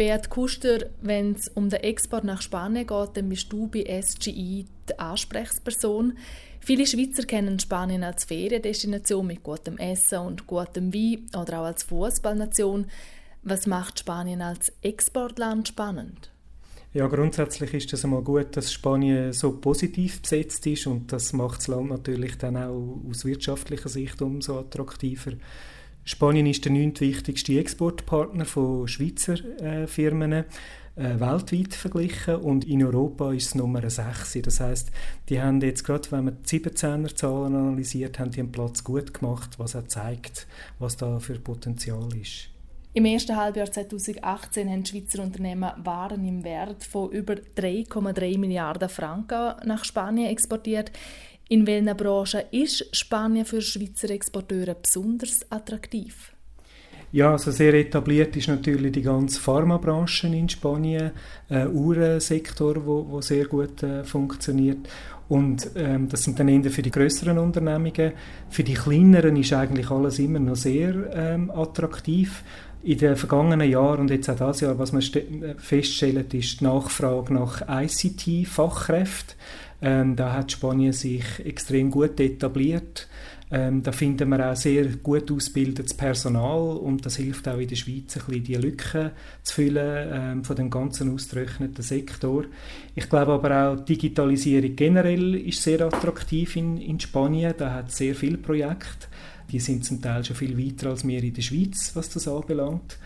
Beat Kuster, wenn es um den Export nach Spanien geht, dann bist du bei SGI die Ansprechperson. Viele Schweizer kennen Spanien als Feriendestination mit gutem Essen und gutem Wein oder auch als Fußballnation. Was macht Spanien als Exportland spannend? Ja, grundsätzlich ist es einmal gut, dass Spanien so positiv besetzt ist und das macht das Land natürlich dann auch aus wirtschaftlicher Sicht umso attraktiver. Spanien ist der neuntwichtigste Exportpartner von Schweizer äh, Firmen äh, weltweit verglichen und in Europa ist es Nummer 6. Das heißt, die haben jetzt gerade, wenn man die 17er Zahlen analysiert, haben die einen Platz gut gemacht, was auch zeigt, was da für Potenzial ist. Im ersten Halbjahr 2018 haben Schweizer Unternehmen Waren im Wert von über 3,3 Milliarden Franken nach Spanien exportiert. In welchen Branchen ist Spanien für Schweizer Exporteure besonders attraktiv? Ja, also sehr etabliert ist natürlich die ganze Pharmabranche in Spanien, ein äh, Uhrensektor, wo, wo sehr gut äh, funktioniert. Und ähm, das sind dann eher für die größeren Unternehmungen. Für die kleineren ist eigentlich alles immer noch sehr ähm, attraktiv. In den vergangenen Jahren und jetzt auch dieses Jahr, was man feststellt, ist die Nachfrage nach ICT-Fachkräften. Ähm, da hat Spanien sich extrem gut etabliert. Ähm, da finden wir auch sehr gut ausgebildetes Personal und das hilft auch in der Schweiz ein bisschen die Lücken zu füllen ähm, von dem ganzen ausgetrockneten Sektor. Ich glaube aber auch Digitalisierung generell ist sehr attraktiv in, in Spanien. Da hat sehr viele Projekte. Die sind zum Teil schon viel weiter als wir in der Schweiz, was das anbelangt.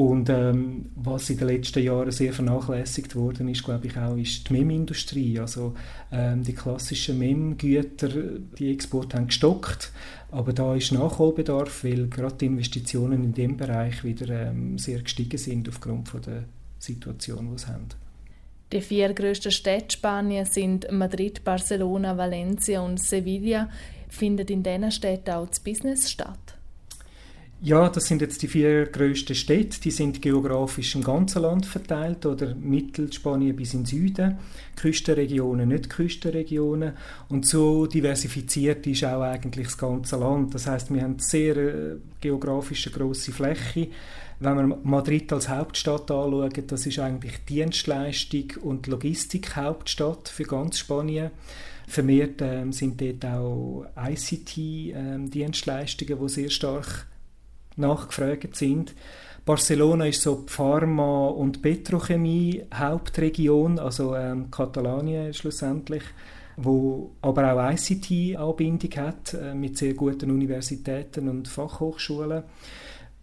Und ähm, was in den letzten Jahren sehr vernachlässigt worden ist, glaube ich auch, ist die MEM-Industrie. Also ähm, die klassischen MEM-Güter, die Exporte haben gestockt, aber da ist Nachholbedarf, weil gerade die Investitionen in dem Bereich wieder ähm, sehr gestiegen sind aufgrund von der Situation, die sie haben. Die vier grössten Städte Spaniens sind Madrid, Barcelona, Valencia und Sevilla. Findet in diesen Städten auch das Business statt? Ja, das sind jetzt die vier grössten Städte. Die sind geografisch im ganzen Land verteilt oder Mittelspanien bis in Süden. Küstenregionen, nicht Küstenregionen. Und so diversifiziert ist auch eigentlich das ganze Land. Das heißt, wir haben sehr äh, geografisch eine grosse Fläche. Wenn wir Madrid als Hauptstadt anschauen, das ist eigentlich Dienstleistung und Logistik-Hauptstadt für ganz Spanien. Vermehrt ähm, sind dort auch ICT-Dienstleistungen, ähm, die sehr stark nachgefragt sind. Barcelona ist so Pharma- und Petrochemie-Hauptregion, also ähm, Katalonien schlussendlich, wo aber auch ICT-Anbindung hat äh, mit sehr guten Universitäten und Fachhochschulen.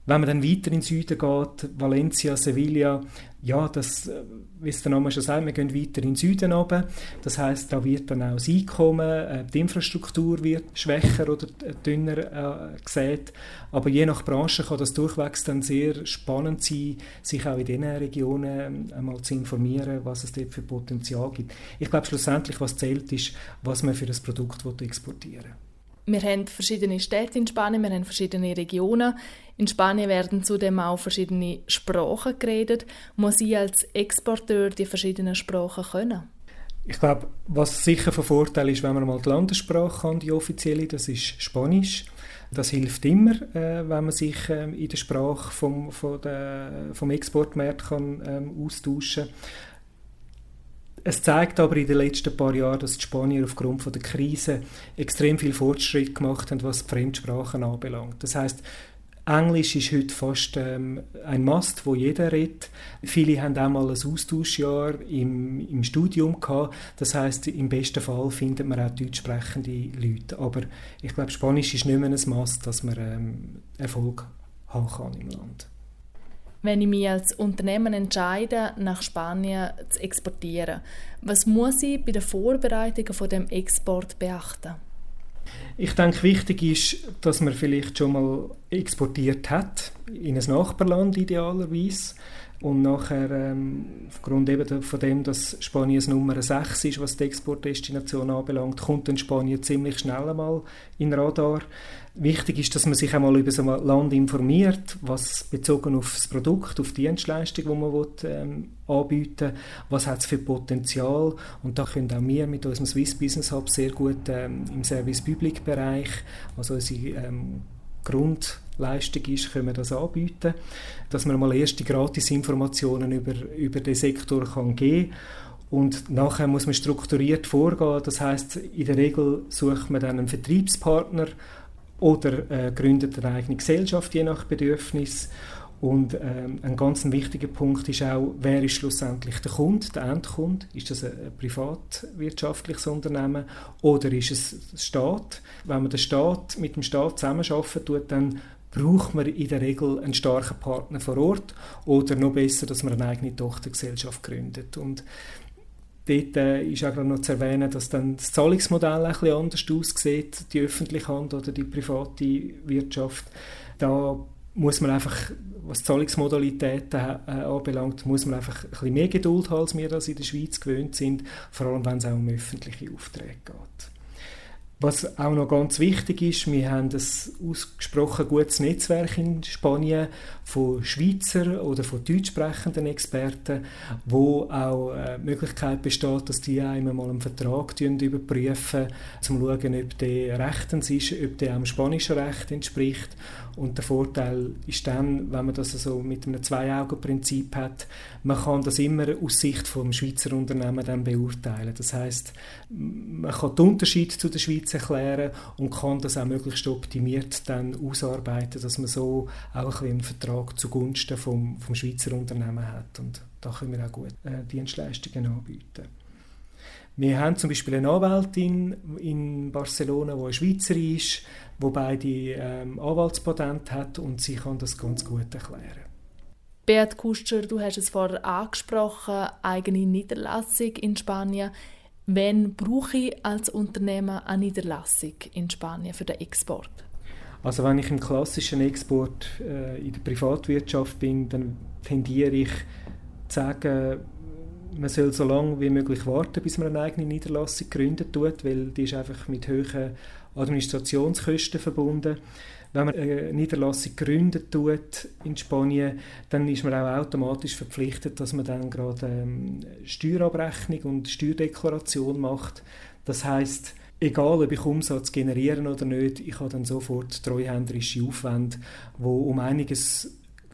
Wenn man dann weiter in den Süden geht, Valencia, Sevilla, ja, das, äh, wie es der Name schon sagt, wir gehen weiter in den Süden runter. Das heißt, da wird dann auch das Einkommen, äh, die Infrastruktur wird schwächer oder dünner äh, gesät. Aber je nach Branche kann das durchwegs dann sehr spannend sein, sich auch in diesen Regionen einmal zu informieren, was es dort für Potenzial gibt. Ich glaube, schlussendlich, was zählt, ist, was man für das Produkt exportieren will. Wir haben verschiedene Städte in Spanien, wir haben verschiedene Regionen. In Spanien werden zudem auch verschiedene Sprachen geredet. Muss ich als Exporteur die verschiedenen Sprachen können? Ich glaube, was sicher von Vorteil ist, wenn man mal die Landessprache kann, die offizielle, das ist Spanisch. Das hilft immer, äh, wenn man sich äh, in der Sprache vom, vom Exportmarkt kann, ähm, austauschen kann. Es zeigt aber in den letzten paar Jahren, dass die Spanier aufgrund von der Krise extrem viel Fortschritt gemacht haben, was die Fremdsprachen anbelangt. Das heißt, Englisch ist heute fast ähm, ein Must, wo jeder redet. Viele haben auch mal ein Austauschjahr im, im Studium gehabt. Das heißt, im besten Fall findet man auch deutsch sprechende Leute. Aber ich glaube, Spanisch ist nicht mehr ein Must, dass man ähm, Erfolg haben kann im Land wenn ich mich als Unternehmen entscheide, nach Spanien zu exportieren? Was muss ich bei der Vorbereitung von dem Export beachten? Ich denke, wichtig ist, dass man vielleicht schon mal exportiert hat, in ein Nachbarland idealerweise. Und nachher, ähm, aufgrund eben von dem, dass Spanien Nummer 6 ist, was die Exportdestination anbelangt, kommt dann Spanien ziemlich schnell einmal in Radar. Wichtig ist, dass man sich einmal über so ein Land informiert, was bezogen auf das Produkt, auf die Dienstleistung, die man will, ähm, anbieten will, was hat es für Potenzial. Und da können auch wir mit unserem Swiss Business Hub sehr gut ähm, im Service Public Bereich, also unsere ähm, Grund Leistung ist, können wir das anbieten, dass man mal erste Gratisinformationen über, über den Sektor kann geben und nachher muss man strukturiert vorgehen. Das heißt, in der Regel sucht man dann einen Vertriebspartner oder äh, gründet eine eigene Gesellschaft je nach Bedürfnis. Und ähm, ein ganz wichtiger Punkt ist auch, wer ist schlussendlich der Kunde, der Endkunde? Ist das ein, privatwirtschaftliches Unternehmen oder ist es der Staat? Wenn man den Staat mit dem Staat zusammenarbeiten tut, dann braucht man in der Regel einen starken Partner vor Ort oder noch besser, dass man eine eigene Tochtergesellschaft gründet. Und Dort äh, ist auch noch zu erwähnen, dass dann das Zahlungsmodell ein bisschen anders aussieht, die öffentliche Hand oder die private Wirtschaft. Da muss man einfach, was Zahlungsmodalitäten äh, anbelangt, muss man einfach ein bisschen mehr Geduld haben, als wir das in der Schweiz gewöhnt sind, vor allem wenn es auch um öffentliche Aufträge geht. Was auch noch ganz wichtig ist, wir haben ein ausgesprochen gutes Netzwerk in Spanien von Schweizer oder von deutsch sprechenden Experten, wo auch äh, die Möglichkeit besteht, dass die einmal mal einen Vertrag überprüfen, um zu schauen, ob der rechtens ist, ob der dem spanischen Recht entspricht und der Vorteil ist dann, wenn man das also mit einem Zwei-Augen-Prinzip hat, man kann das immer aus Sicht vom Schweizer Unternehmen dann beurteilen. Das heißt, man kann den Unterschied zu der Schweiz erklären und kann das auch möglichst optimiert dann ausarbeiten, dass man so auch ein einen Vertrag zugunsten vom, vom Schweizer Unternehmen hat. Und da können wir auch gut äh, Dienstleistungen anbieten. Wir haben zum Beispiel eine Anwältin in Barcelona, die eine Schweizerin ist, die beide ähm, Anwaltspatent hat und sie kann das ganz gut erklären. Beat Kuscher, du hast es vorher angesprochen, eigene Niederlassung in Spanien. Wann brauche ich als Unternehmer eine Niederlassung in Spanien für den Export? Also wenn ich im klassischen Export äh, in der Privatwirtschaft bin, dann tendiere ich zu sagen, man soll so lange wie möglich warten, bis man eine eigene Niederlassung gründet weil die ist einfach mit hohen Administrationskosten verbunden. Wenn man eine Niederlassung gründet tut in Spanien, dann ist man auch automatisch verpflichtet, dass man dann gerade ähm, Steuerabrechnung und Steuerdeklaration macht. Das heißt, egal ob ich Umsatz generieren oder nicht, ich habe dann sofort treuhänderische Aufwände, die um einiges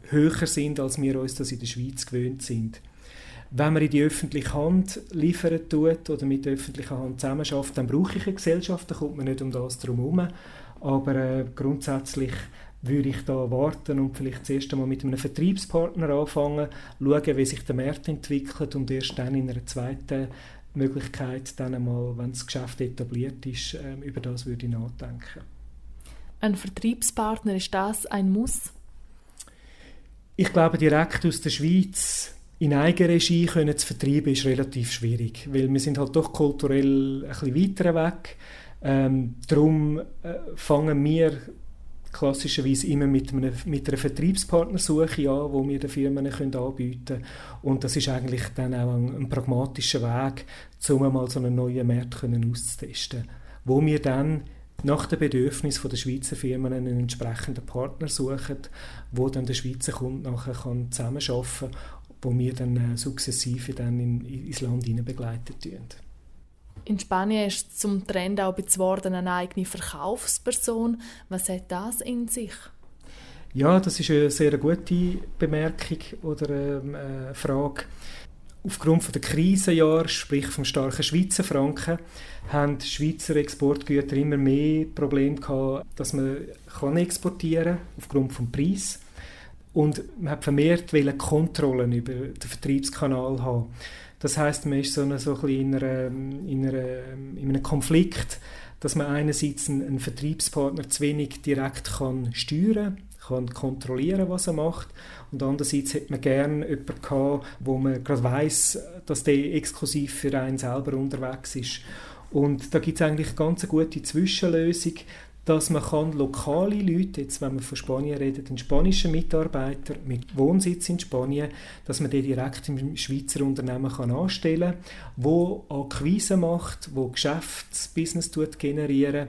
höher sind, als wir uns das in der Schweiz gewöhnt sind. Wenn man in die öffentliche Hand liefern tut oder mit der öffentlichen Hand zusammenarbeitet, dann brauche ich eine Gesellschaft, da kommt man nicht um das drum herum. Aber äh, grundsätzlich würde ich da warten und vielleicht zuerst einmal mit einem Vertriebspartner anfangen, schauen, wie sich der Markt entwickelt und erst dann in einer zweiten Möglichkeit, dann einmal, wenn das Geschäft etabliert ist, äh, über das würde ich nachdenken. Ein Vertriebspartner, ist das ein Muss? Ich glaube, direkt aus der Schweiz in Eigenregie können zu vertreiben, ist relativ schwierig, weil wir sind halt doch kulturell ein bisschen weiter weg. Ähm, darum äh, fangen wir klassischerweise immer mit, einem, mit einer Vertriebspartnersuche an, wo wir den Firmen können anbieten können. Und das ist eigentlich dann auch ein, ein pragmatischer Weg, um mal so einen neuen Markt können auszutesten. Wo wir dann nach dem Bedürfnis der Schweizer Firmen einen entsprechenden Partner suchen, wo dann der Schweizer Kunde nachher kann zusammenarbeiten kann wo wir dann äh, sukzessive dann in, ins Land hinein begleitet werden. In Spanien ist zum Trend auch geworden eine eigene Verkaufsperson. Was hat das in sich? Ja, das ist eine sehr gute Bemerkung oder ähm, äh, Frage. Aufgrund der Krisenjahre, sprich vom starken Schweizer Franken, haben Schweizer Exportgüter immer mehr Probleme gehabt, dass man kann exportieren aufgrund des Preises. Und man hat vermehrt Kontrollen über den Vertriebskanal haben. Das heißt, man ist so, eine, so ein in, einer, in, einer, in einem Konflikt, dass man einerseits einen, einen Vertriebspartner zu wenig direkt kann steuern kann, kontrollieren, was er macht. Und andererseits hätte man gerne jemanden gehabt, wo man gerade weiß, dass der exklusiv für einen selber unterwegs ist. Und da gibt es eigentlich ganz eine gute Zwischenlösung, dass man kann lokale Leute, jetzt wenn man von Spanien redet, einen spanischen Mitarbeiter mit Wohnsitz in Spanien, dass man den direkt im Schweizer Unternehmen kann anstellen kann, wo Akquise macht, wo Geschäftsbusiness generieren,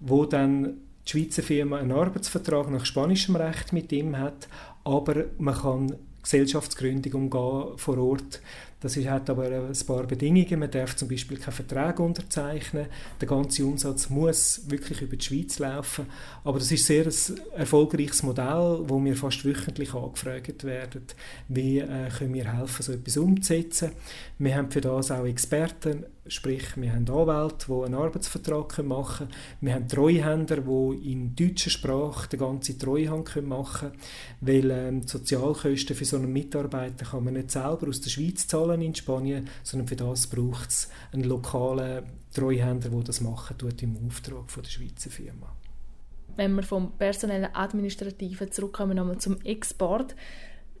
wo dann die Schweizer Firma einen Arbeitsvertrag nach spanischem Recht mit ihm hat, aber man kann Gesellschaftsgründung umgehen vor Ort. Das hat aber ein paar Bedingungen. Man darf zum Beispiel keinen Vertrag unterzeichnen. Der ganze Umsatz muss wirklich über die Schweiz laufen. Aber das ist sehr ein erfolgreiches Modell, wo wir fast wöchentlich angefragt werden, wie äh, können wir helfen, so etwas umzusetzen. Wir haben für das auch Experten, sprich wir haben Anwälte, die einen Arbeitsvertrag machen können. Wir haben Treuhänder, die in deutscher Sprache die ganze Treuhand machen können, weil ähm, die Sozialkosten für so einen Mitarbeiter kann man nicht selber aus der Schweiz zahlen in Spanien, sondern für das braucht es einen lokalen Treuhänder, der das machen tut im Auftrag von der Schweizer Firma. Wenn wir vom personellen Administrativen zurückkommen nochmal zum Export.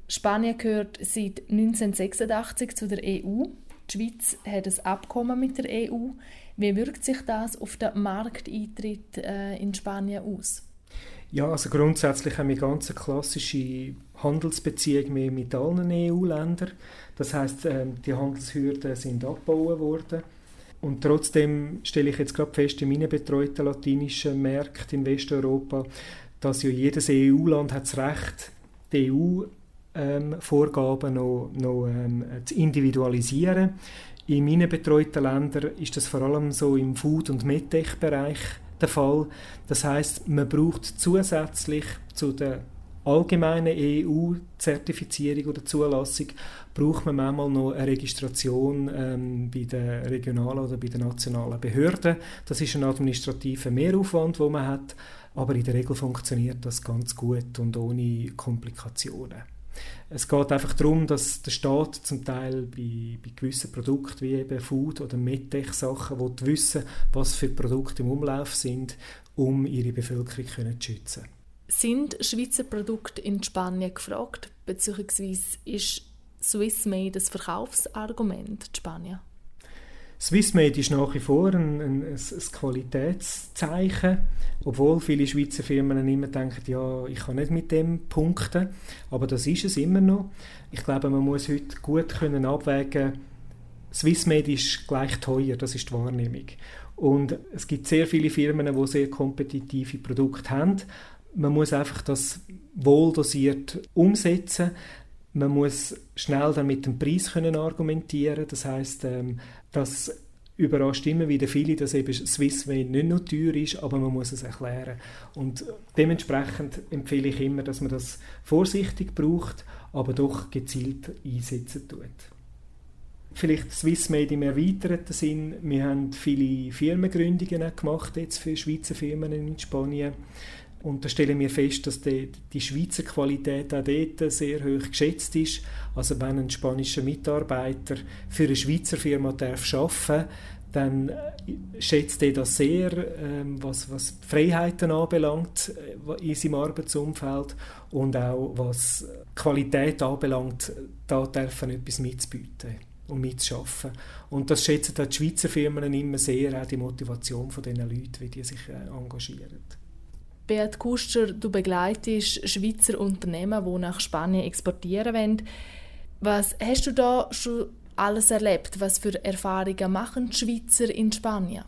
Spanien gehört seit 1986 zu der EU. Die Schweiz hat ein Abkommen mit der EU. Wie wirkt sich das auf den Markteintritt äh, in Spanien aus? Ja, also grundsätzlich haben wir ganz klassische Handelsbeziehungen mit allen EU-Ländern. Das heißt, ähm, die Handelshürden sind abgebaut worden. Und trotzdem stelle ich jetzt gerade fest, in meinen betreuten latinischen Märkten in Westeuropa, dass ja jedes EU-Land hat das Recht, die EU-Vorgaben ähm, noch, noch ähm, zu individualisieren. In meinen betreuten Ländern ist das vor allem so im Food- und MedTech-Bereich der Fall. Das heißt, man braucht zusätzlich zu der allgemeinen EU-Zertifizierung oder Zulassung braucht man manchmal noch eine Registration ähm, bei den regionalen oder bei den nationalen Behörden. Das ist ein administrativer Mehraufwand, den man hat, aber in der Regel funktioniert das ganz gut und ohne Komplikationen. Es geht einfach darum, dass der Staat zum Teil bei, bei gewissen Produkten wie eben Food- oder Medtech-Sachen wissen was für Produkte im Umlauf sind, um ihre Bevölkerung zu schützen. Sind Schweizer Produkte in Spanien gefragt, beziehungsweise ist Swissmade das Verkaufsargument in Spanien? Swissmade ist nach wie vor ein, ein, ein, Qualitätszeichen, obwohl viele Schweizer Firmen immer denken, ja, ich kann nicht mit dem punkten, aber das ist es immer noch. Ich glaube, man muss heute gut können abwägen, Swissmade ist gleich teuer, das ist die Wahrnehmung. Und es gibt sehr viele Firmen, die sehr kompetitive Produkte haben. Man muss einfach das wohl dosiert umsetzen. Man muss schnell dann mit dem Preis können argumentieren. Das heißt, ähm, das überrascht immer wieder viele, dass eben Swissway nicht nur teuer ist, aber man muss es erklären. Und dementsprechend empfehle ich immer, dass man das vorsichtig braucht, aber doch gezielt einsetzen tut. Vielleicht Swissmade im erweiterten Sinn. Wir haben viele Firmengründungen gemacht jetzt für Schweizer Firmen in Spanien. Und da stellen wir fest, dass die, die Schweizer Qualität auch dort sehr hoch geschätzt ist. Also wenn ein spanischer Mitarbeiter für eine Schweizer Firma darf arbeiten dann äh, schätzt er das sehr, ähm, was, was Freiheiten anbelangt äh, in seinem Arbeitsumfeld und auch was Qualität anbelangt, da darf er etwas mitzubieten und mitzuschaffen. Und das schätzen die Schweizer Firmen immer sehr, auch die Motivation von diesen Leuten, wie die sich äh, engagieren. Beat Kuster, du begleitest Schweizer Unternehmen, die nach Spanien exportieren wollen. Was hast du da schon alles erlebt? Was für Erfahrungen machen die Schweizer in Spanien?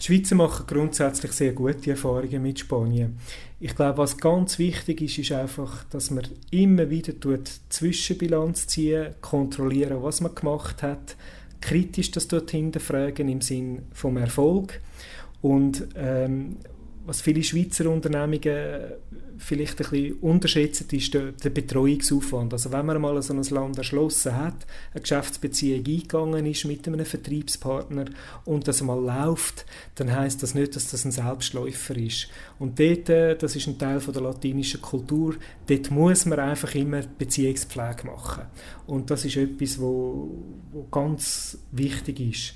Die Schweizer machen grundsätzlich sehr gute Erfahrungen mit Spanien. Ich glaube, was ganz wichtig ist, ist einfach, dass man immer wieder tut, Zwischenbilanz ziehen, kontrollieren, was man gemacht hat, kritisch das dort hinterfragen im Sinn vom Erfolg und ähm, was viele Schweizer Unternehmungen vielleicht ein bisschen unterschätzen, ist der, der, Betreuungsaufwand. Also wenn man mal so ein Land erschlossen hat, eine Geschäftsbeziehung eingegangen ist mit einem Vertriebspartner und das mal läuft, dann heißt das nicht, dass das ein Selbstläufer ist. Und dort, äh, das ist ein Teil von der latinischen Kultur, dort muss man einfach immer Beziehungspflege machen. Und das ist etwas, wo ganz wichtig ist.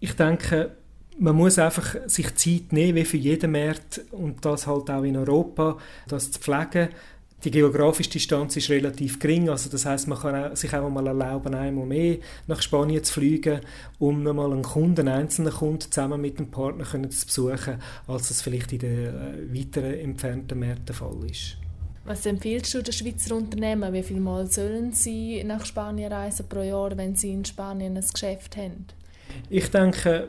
Ich denke, man muss einfach sich Zeit nehmen, wie für jeden Markt und das halt auch in Europa, das zu pflegen. Die geografische Distanz ist relativ gering, also das heißt, man kann sich auch mal erlauben, einmal mehr nach Spanien zu fliegen, um mal einen Kunden, einen einzelnen Kunden zusammen mit dem Partner können zu besuchen, als das vielleicht in den äh, weiteren entfernten Märkten der Fall ist. Was empfiehlst du den Schweizer Unternehmen? Wie viel Mal sollen sie nach Spanien reisen pro Jahr, wenn sie in Spanien ein Geschäft haben? Ich denke,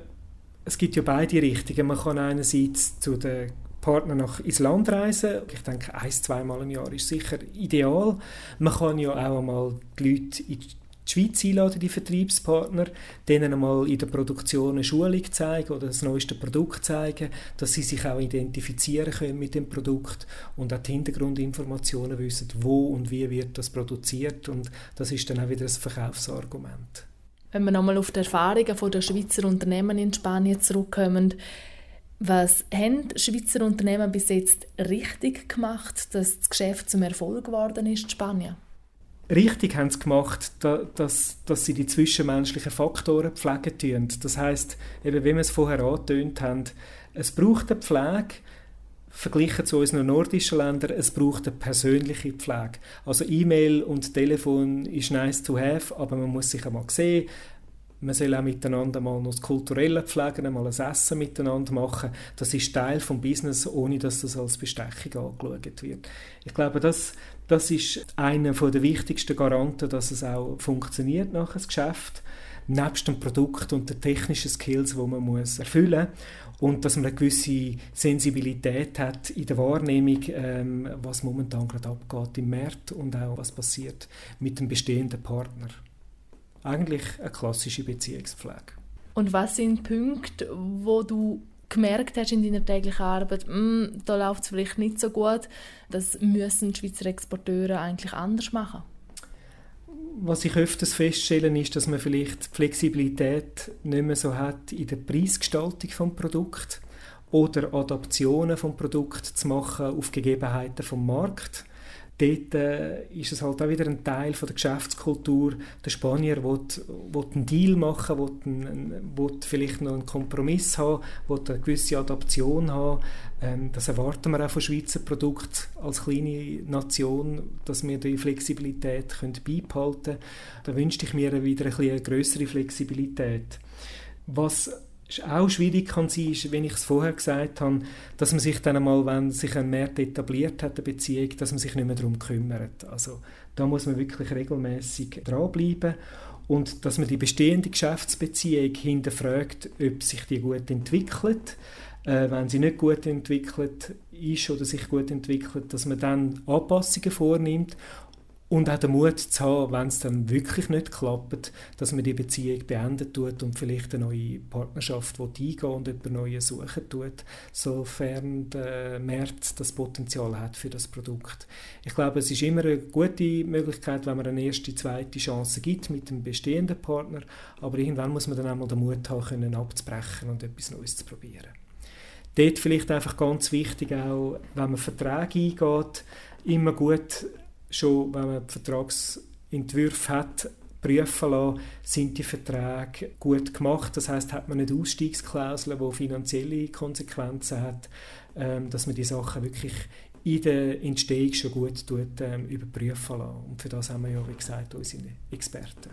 es gibt ja beide Richtungen. Man kann einerseits zu den Partnern nach ins Land reisen. Ich denke, ein, zweimal im Jahr ist sicher ideal. Man kann ja auch einmal die Leute in die Schweiz einladen, die Vertriebspartner, denen einmal in der Produktion eine Schulung zeigen oder das neueste Produkt zeigen, dass sie sich auch identifizieren können mit dem Produkt und auch die Hintergrundinformationen wissen, wo und wie wird das produziert und das ist dann auch wieder ein Verkaufsargument. Wenn wir nochmal auf die Erfahrungen der Schweizer Unternehmen in Spanien zurückkommen, was haben Schweizer Unternehmen bis jetzt richtig gemacht, dass das Geschäft zum Erfolg geworden ist in Spanien? richtig haben sie gemacht, dass, dass sie die zwischenmenschlichen Faktoren pflegen tun. Das heißt, eben wie wir es vorher angetönt haben, es braucht eine Pflege, verglichen zu unseren nordischen Ländern, es braucht eine persönliche Pflege. Also E-Mail und Telefon ist nice to have, aber man muss sich einmal sehen, man soll auch miteinander mal noch das Kulturelle pflegen, mal ein Essen miteinander machen. Das ist Teil des Business, ohne dass das als Bestechung angeschaut wird. Ich glaube, das, das ist einer der wichtigsten Garanten, dass es auch funktioniert nach das Geschäft, nebst dem Produkt und den technischen Skills, die man erfüllen muss und dass man eine gewisse Sensibilität hat in der Wahrnehmung, ähm, was momentan gerade abgeht im Markt und auch was passiert mit dem bestehenden Partner eigentlich eine klassische Beziehungspflege. Und was sind Punkte, wo du gemerkt hast in deiner täglichen Arbeit, mm, da läuft es vielleicht nicht so gut, das müssen die Schweizer Exporteure eigentlich anders machen? Was ich öfters feststelle, ist, dass man vielleicht die Flexibilität nicht mehr so hat in der Preisgestaltung des Produkts oder Adaptionen vom Produkt zu machen auf Gegebenheiten vom Markt dort äh, ist es halt auch wieder ein Teil von der Geschäftskultur. Der Spanier will, einen Deal machen, will, einen, will vielleicht noch einen Kompromiss haben, will eine gewisse Adaption haben. Ähm, das erwarten wir auch von Schweizer Produkten als kleine Nation, dass wir die Flexibilität können beibehalten können. Da wünschte ich mir wieder ein eine größere Flexibilität. Was auch schwierig kann sein, ist, wenn ich es vorher gesagt habe, dass man sich dann einmal, wenn sich ein Markt etabliert hat, eine Beziehung, dass man sich nicht mehr darum kümmert. Also da muss man wirklich regelmäßig dranbleiben und dass man die bestehende Geschäftsbeziehung hinterfragt, ob sich die gut entwickelt. Äh, wenn sie nicht gut entwickelt ist oder sich gut entwickelt, dass man dann Anpassungen vornimmt und auch den Mut zu haben, wenn es dann wirklich nicht klappt, dass man die Beziehung beenden tut und vielleicht eine neue Partnerschaft eingehen und jemanden Neues suchen tut, sofern der Markt das Potenzial hat für das Produkt. Ich glaube, es ist immer eine gute Möglichkeit, wenn man eine erste, zweite Chance gibt mit dem bestehenden Partner, aber irgendwann muss man dann einmal den Mut haben, können abzubrechen und etwas Neues zu probieren. Dort vielleicht einfach ganz wichtig auch, wenn man Verträge eingeht, immer gut schon, wenn man Vertragsentwürfe hat, prüfen lassen, sind die Verträge gut gemacht. Das heißt, hat man nicht Ausstiegsklauseln, die finanzielle Konsequenzen hat, ähm, dass man die Sachen wirklich in der Entstehung schon gut tut, ähm, überprüfen lassen. Und für das haben wir ja, wie gesagt, unsere Experten.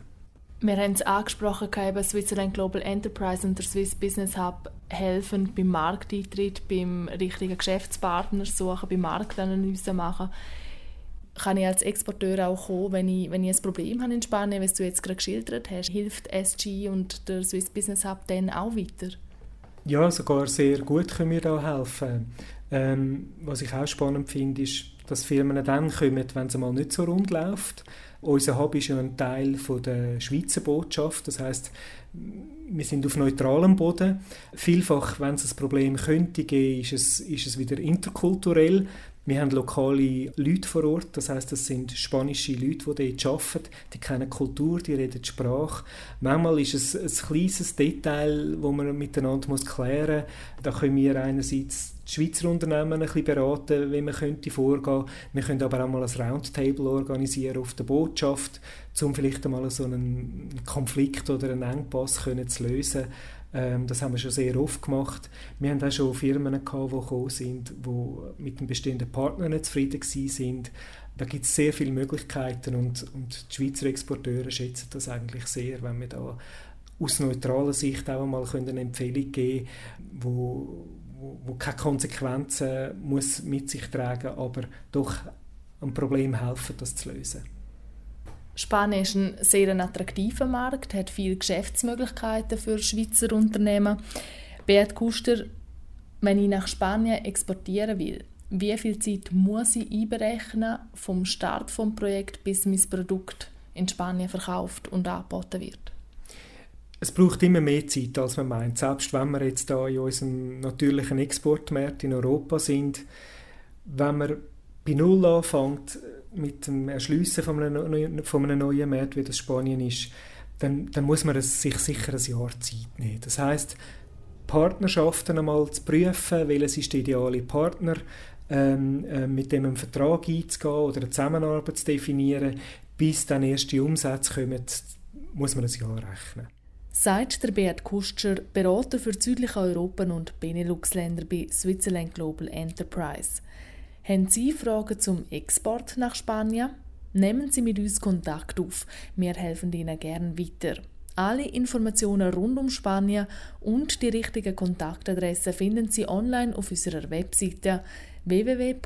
Wir haben es angesprochen, eben Switzerland Global Enterprise und der Swiss Business Hub helfen beim Markteintritt, beim richtigen Geschäftspartner suchen, beim Marktanalyse machen kann ich als Exporteur auch kommen, wenn ich, wenn ich ein Problem habe in Spanien, was du jetzt gerade geschildert hast. Hilft SG und der Swiss Business Hub dann auch weiter? Ja, sogar sehr gut können wir da helfen. Ähm, was ich auch spannend finde, ist, dass Firmen dann kommen, wenn es mal nicht so rund läuft. Unser Hub ist ja ein Teil von der Schweizer Botschaft, das heißt, wir sind auf neutralem Boden. Vielfach, wenn es ein Problem könnte geben, ist es, ist es wieder interkulturell. Wir haben lokale Leute vor Ort, das heißt, das sind spanische Leute, die dort arbeiten, die kennen Kultur, die reden die Sprache. Manchmal ist es ein kleines Detail, das man miteinander muss klären muss. Da können wir einerseits die Schweizer Unternehmen ein bisschen beraten, wie man könnte vorgehen. Wir können aber auch mal ein Roundtable organisieren auf der Botschaft, um vielleicht einmal so einen Konflikt oder einen Engpass können zu lösen. Ähm, das haben wir schon sehr oft gemacht. Wir haben auch schon Firmen gehabt, die gekommen sind, die mit dem bestehenden Partner nicht zufrieden sind. Da gibt es sehr viele Möglichkeiten und, und die Schweizer Exporteure schätzen das eigentlich sehr, wenn wir da aus neutraler Sicht auch mal eine Empfehlung geben können, wo, wo, wo keine Konsequenzen muss mit sich tragen, aber doch am Problem helfen, das zu lösen. Spanien ist ein sehr attraktiver Markt, hat viele Geschäftsmöglichkeiten für Schweizer Unternehmen. Beat Kuster, wenn ich nach Spanien exportieren will, wie viel Zeit muss ich einberechnen vom Start des Projekts bis mein Produkt in Spanien verkauft und angeboten wird? Es braucht immer mehr Zeit, als man meint. Selbst wenn wir jetzt da in unserem natürlichen Exportmarkt in Europa sind, wenn man bei Null anfängt mit dem Erschliessen von einem, von einem neuen Markt, wie das Spanien ist, dann, dann muss man sich sicher ein Jahr Zeit nehmen. Das heißt, Partnerschaften einmal zu prüfen, welches ist der ideale Partner, ähm, äh, mit dem einen Vertrag einzugehen oder eine Zusammenarbeit zu definieren, bis dann erste Umsätze kommen, muss man ein Jahr rechnen. Sagt der Beat Kutscher, Berater für südliche Europa und Benelux-Länder bei Switzerland Global Enterprise. Haben Sie Fragen zum Export nach Spanien? Nehmen Sie mit uns Kontakt auf. Wir helfen Ihnen gern weiter. Alle Informationen rund um Spanien und die richtigen Kontaktadressen finden Sie online auf unserer Webseite www.s-ge.com.